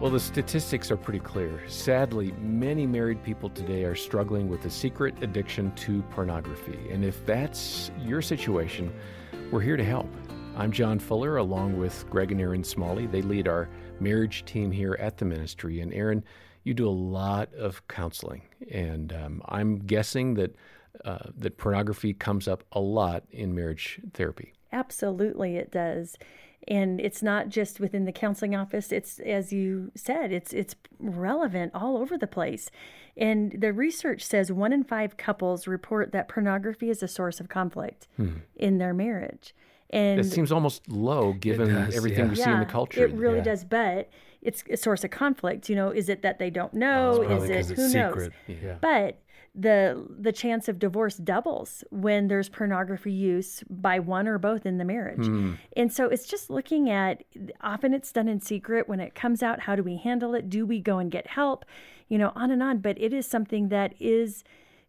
Well, the statistics are pretty clear. Sadly, many married people today are struggling with a secret addiction to pornography. And if that's your situation, we're here to help. I'm John Fuller, along with Greg and Erin Smalley. They lead our marriage team here at the ministry. And Erin, you do a lot of counseling, and um, I'm guessing that uh, that pornography comes up a lot in marriage therapy. Absolutely, it does. And it's not just within the counseling office. It's as you said, it's it's relevant all over the place. And the research says one in five couples report that pornography is a source of conflict hmm. in their marriage. And it seems almost low given does, everything yeah. we see in the culture. It really yeah. does, but it's a source of conflict. You know, is it that they don't know? Oh, is it who knows? But the the chance of divorce doubles when there's pornography use by one or both in the marriage. Hmm. And so it's just looking at often it's done in secret when it comes out how do we handle it? Do we go and get help? You know, on and on, but it is something that is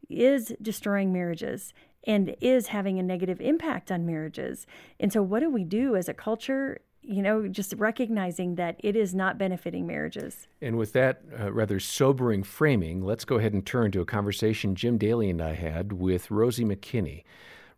is destroying marriages and is having a negative impact on marriages. And so, what do we do as a culture? You know, just recognizing that it is not benefiting marriages. And with that uh, rather sobering framing, let's go ahead and turn to a conversation Jim Daly and I had with Rosie Makinney.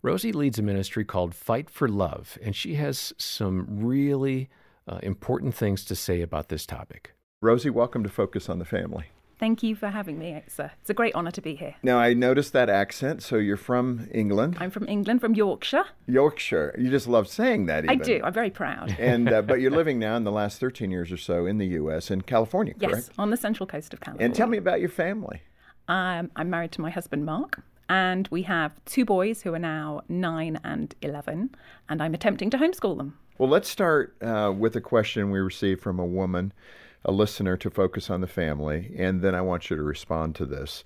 Rosie leads a ministry called Fight for Love, and she has some really uh, important things to say about this topic. Rosie, welcome to Focus on the Family. Thank you for having me. It's a, it's a great honour to be here. Now, I noticed that accent. So you're from England. I'm from England, from Yorkshire. Yorkshire. You just love saying that. Even. I do. I'm very proud. and uh, but you're living now in the last 13 years or so in the U.S. in California, correct? Yes, on the central coast of California. And tell me about your family. Um, I'm married to my husband Mark. And we have two boys who are now nine and 11, and I'm attempting to homeschool them. Well, let's start uh, with a question we received from a woman a listener to focus on the family, and then I want you to respond to this.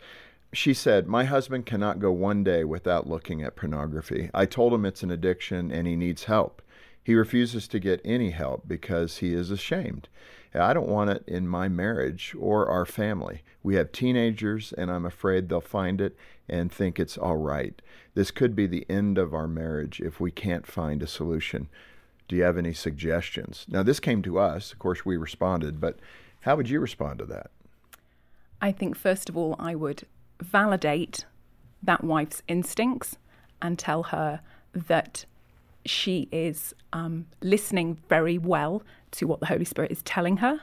She said, My husband cannot go one day without looking at pornography. I told him it's an addiction and he needs help. He refuses to get any help because he is ashamed. I don't want it in my marriage or our family. We have teenagers, and I'm afraid they'll find it and think it's all right. This could be the end of our marriage if we can't find a solution. Do you have any suggestions? Now, this came to us. Of course, we responded, but how would you respond to that? I think, first of all, I would validate that wife's instincts and tell her that she is um, listening very well to what the Holy Spirit is telling her.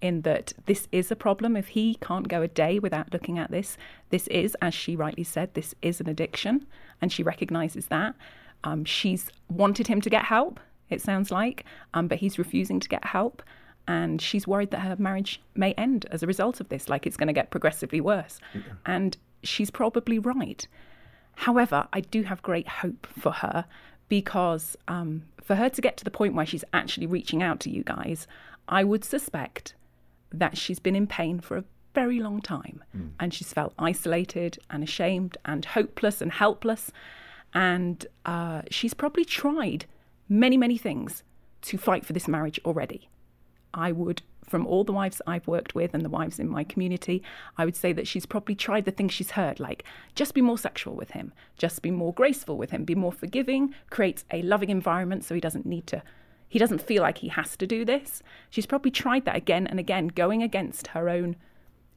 In that this is a problem. If he can't go a day without looking at this, this is, as she rightly said, this is an addiction, and she recognizes that. Um, she's wanted him to get help it sounds like, um, but he's refusing to get help. And she's worried that her marriage may end as a result of this, like it's going to get progressively worse. And she's probably right. However, I do have great hope for her because um, for her to get to the point where she's actually reaching out to you guys, I would suspect that she's been in pain for a very long time mm. and she's felt isolated and ashamed and hopeless and helpless. And uh, she's probably tried many, many things to fight for this marriage already. I would, from all the wives I've worked with and the wives in my community, I would say that she's probably tried the things she's heard, like just be more sexual with him, just be more graceful with him, be more forgiving, create a loving environment so he doesn't need to, he doesn't feel like he has to do this. She's probably tried that again and again, going against her own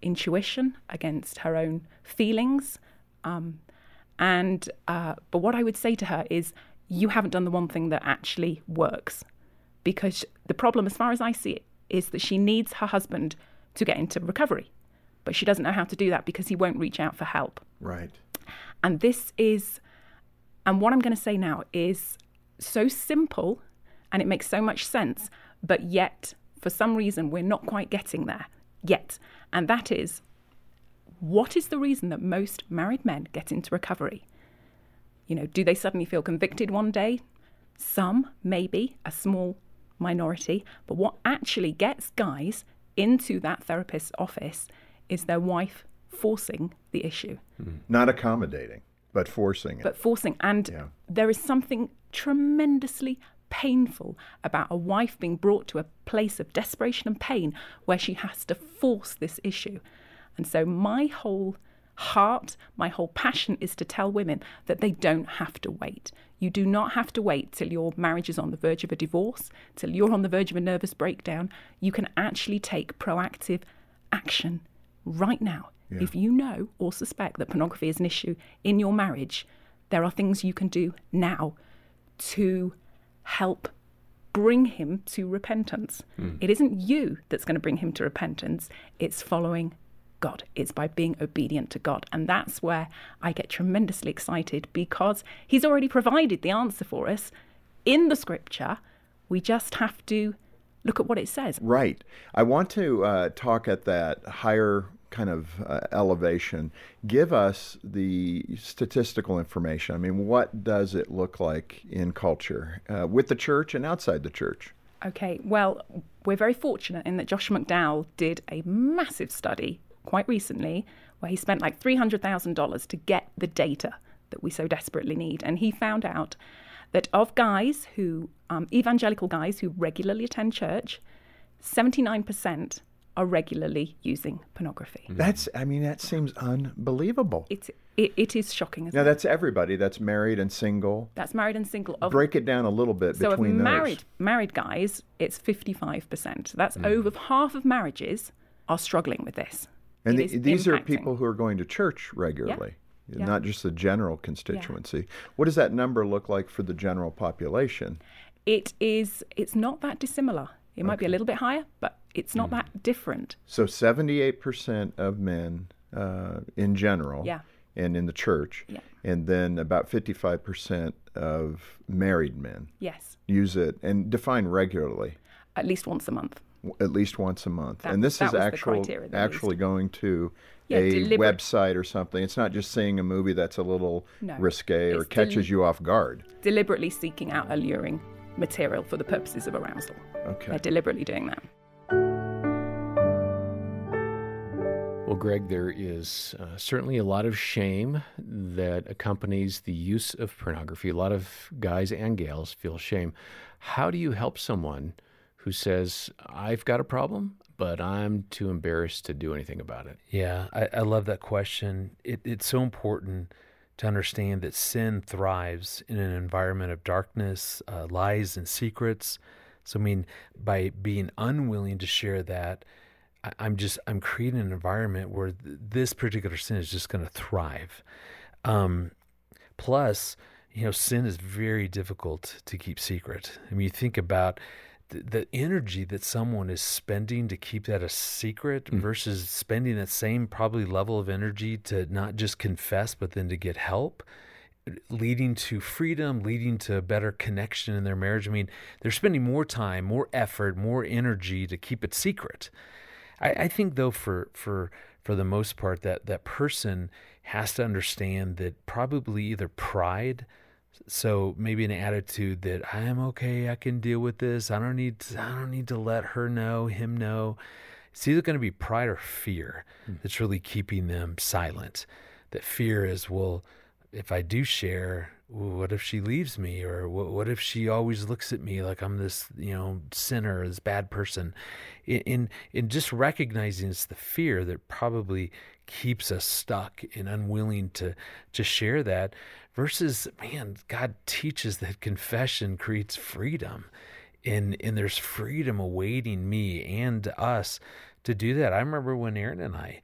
intuition, against her own feelings. Um, and uh, but what I would say to her is you haven't done the one thing that actually works. Because the problem, as far as I see it, is that she needs her husband to get into recovery. But she doesn't know how to do that because he won't reach out for help. Right. And this is, and what I'm going to say now is so simple and it makes so much sense, but yet, for some reason, we're not quite getting there yet. And that is what is the reason that most married men get into recovery? You know, do they suddenly feel convicted one day? Some, maybe, a small minority. But what actually gets guys into that therapist's office is their wife forcing the issue. Mm. Not accommodating, but forcing it. But forcing. And yeah. there is something tremendously painful about a wife being brought to a place of desperation and pain where she has to force this issue. And so my whole heart, my whole passion is to tell women that they don't have to wait. You do not have to wait till your marriage is on the verge of a divorce, till you're on the verge of a nervous breakdown. You can actually take proactive action right now. Yeah. If you know or suspect that pornography is an issue in your marriage, there are things you can do now to help bring him to repentance. Mm. It isn't you that's going to bring him to repentance, it's following God. It's by being obedient to God. And that's where I get tremendously excited because He's already provided the answer for us in the scripture. We just have to look at what it says. Right. I want to uh, talk at that higher kind of uh, elevation. Give us the statistical information. I mean, what does it look like in culture uh, with the church and outside the church? Okay, well, we're very fortunate in that Josh McDowell did a massive study quite recently where he spent like $300,000 to get the data that we so desperately need. And he found out that of guys who, um, evangelical guys who regularly attend church, 79% are regularly using pornography. Mm-hmm. That's, I mean, that seems unbelievable. It's, it, it is shocking. Now, it? that's everybody. That's married and single. That's married and single. Of, Break it down a little bit so between of married, those. married guys, it's 55%. That's mm. over half of marriages are struggling with this. And the, these impacting. are people who are going to church regularly. Yeah. Yeah. Not just the general constituency. Yeah. What does that number look like for the general population? It is. It's not that dissimilar. It okay. might be a little bit higher, but it's not mm. that different. So, seventy-eight percent of men uh, in general, yeah. and in the church, yeah. and then about fifty-five percent of married men, yes, use it and define regularly, at least once a month at least once a month. That, and this is actual, actually going to yeah, a website or something. It's not just seeing a movie that's a little no, risque or catches del- you off guard. Deliberately seeking out alluring material for the purposes of arousal. Okay. They're deliberately doing that. Well, Greg, there is uh, certainly a lot of shame that accompanies the use of pornography. A lot of guys and gals feel shame. How do you help someone who says, I've got a problem, but I'm too embarrassed to do anything about it? Yeah, I, I love that question. It, it's so important to understand that sin thrives in an environment of darkness, uh, lies, and secrets. So, I mean, by being unwilling to share that, I'm just I'm creating an environment where th- this particular sin is just going to thrive. Um, plus, you know, sin is very difficult to keep secret. I mean, you think about the, energy that someone is spending to keep that a secret mm. versus spending that same probably level of energy to not just confess but then to get help leading to freedom leading to a better connection in their marriage i mean they're spending more time more effort more energy to keep it secret i, I think though for for for the most part that that person has to understand that probably either pride so maybe an attitude that I'm okay, I can deal with this. I don't need to, I don't need to let her know, him know. It's either going to be pride or fear hmm. that's really keeping them silent. That fear is, well, if I do share, what if she leaves me, or what, what if she always looks at me like I'm this, you know, sinner, this bad person? In in, just recognizing it's the fear that probably keeps us stuck and unwilling to to share that versus man god teaches that confession creates freedom. And and there's freedom awaiting me and us to do that. I remember when erin and i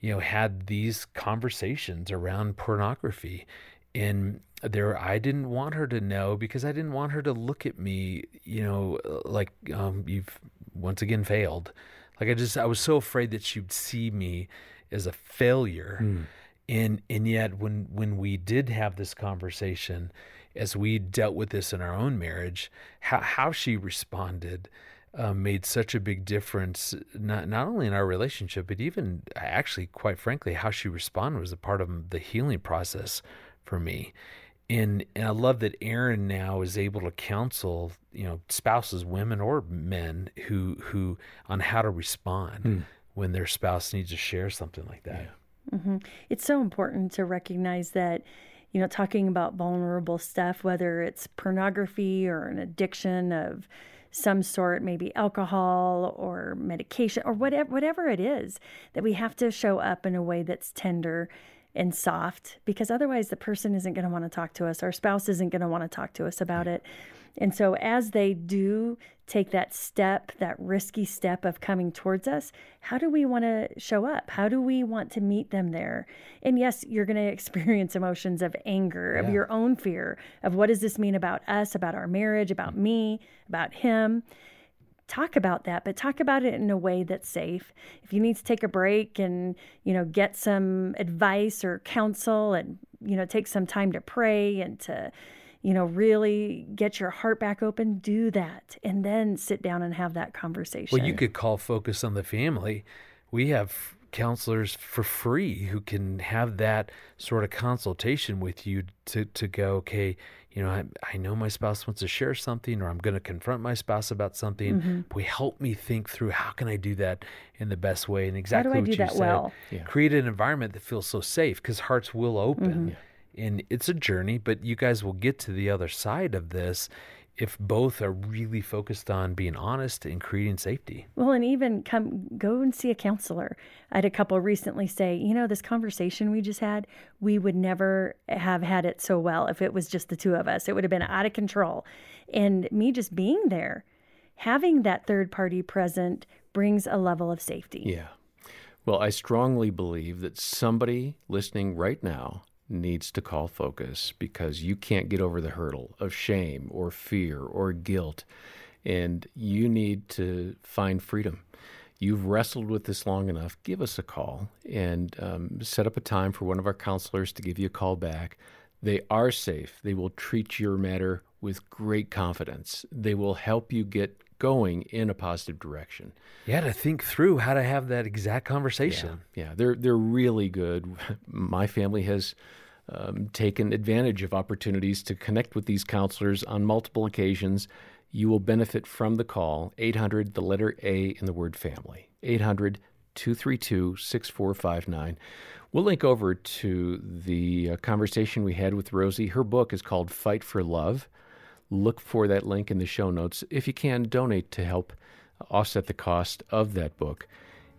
you know had these conversations around pornography and there i didn't want her to know because i didn't want her to look at me you know like um, you've once again failed like i just i was so afraid that she'd see me as a failure. Mm. And and yet when when we did have this conversation, as we dealt with this in our own marriage, how how she responded uh, made such a big difference, not not only in our relationship, but even actually, quite frankly, how she responded was a part of the healing process for me. And, and I love that Erin now is able to counsel, you know, spouses, women or men who who on how to respond. Mm when their spouse needs to share something like that. Yeah. Mm-hmm. It's so important to recognize that, you know, talking about vulnerable stuff, whether it's pornography or an addiction of some sort, maybe alcohol or medication or whatever, whatever it is, that we have to show up in a way that's tender and soft because otherwise the person isn't going to want to talk to us. Our spouse isn't going to want to talk to us about it. And so, as they do take that step, that risky step of coming towards us, how do we want to show up? How do we want to meet them there? And yes, you're going to experience emotions of anger, yeah. of your own fear, of what does this mean about us, about our marriage, about me, about him talk about that but talk about it in a way that's safe if you need to take a break and you know get some advice or counsel and you know take some time to pray and to you know, really get your heart back open, do that, and then sit down and have that conversation. Well, you could call Focus on the Family. We have counselors for free who can have that sort of consultation with you to, to go, okay, you know, I, I know my spouse wants to share something or I'm going to confront my spouse about something. Mm-hmm. We help me think through how can I do that in the best way and exactly what you said. Well? Yeah. Create an environment that feels so safe because hearts will open. Mm-hmm. Yeah and it's a journey, but you guys will get to the other side of this if both are really focused on being honest and creating safety. Well, and even come go and see a counselor. I had a couple recently say, you know, this conversation we just had, we would never have had it so well if it was just the two of us. It would have been out of control. And me just being there, having that third party present brings a level of safety. Yeah. Well, I strongly believe that somebody listening right now needs to call focus because you can't get over the hurdle of shame or fear or guilt. And you need to find freedom. You've wrestled with this long enough. Give us a call and um, set up a time for one of our counselors to give you a call back. They are safe. They will treat your matter with great confidence. They will help you get going in a positive direction. Yeah, to think through how to have that exact conversation. Yeah, yeah. they're they're really good. My family has um, taken advantage of opportunities to connect with these counselors on multiple occasions. You will benefit from the call 800 the letter A in the word family 800 232 6459. We'll link over to the uh, conversation we had with Rosie. Her book is called Fight for Love look for that link in the show notes. If you can, donate to help offset the cost of that book.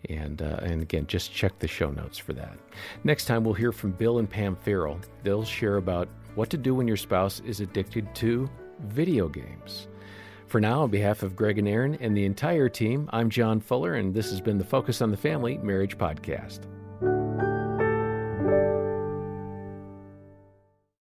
And, uh, and again, just check the show notes for that. Next time, we'll hear from Bill and Pam Farrel. They'll share about what to do when your spouse is addicted to video games. For now, on behalf of Greg and Erin and the entire team, I'm John Fuller, and this has been the Focus on the Family Marriage Podcast.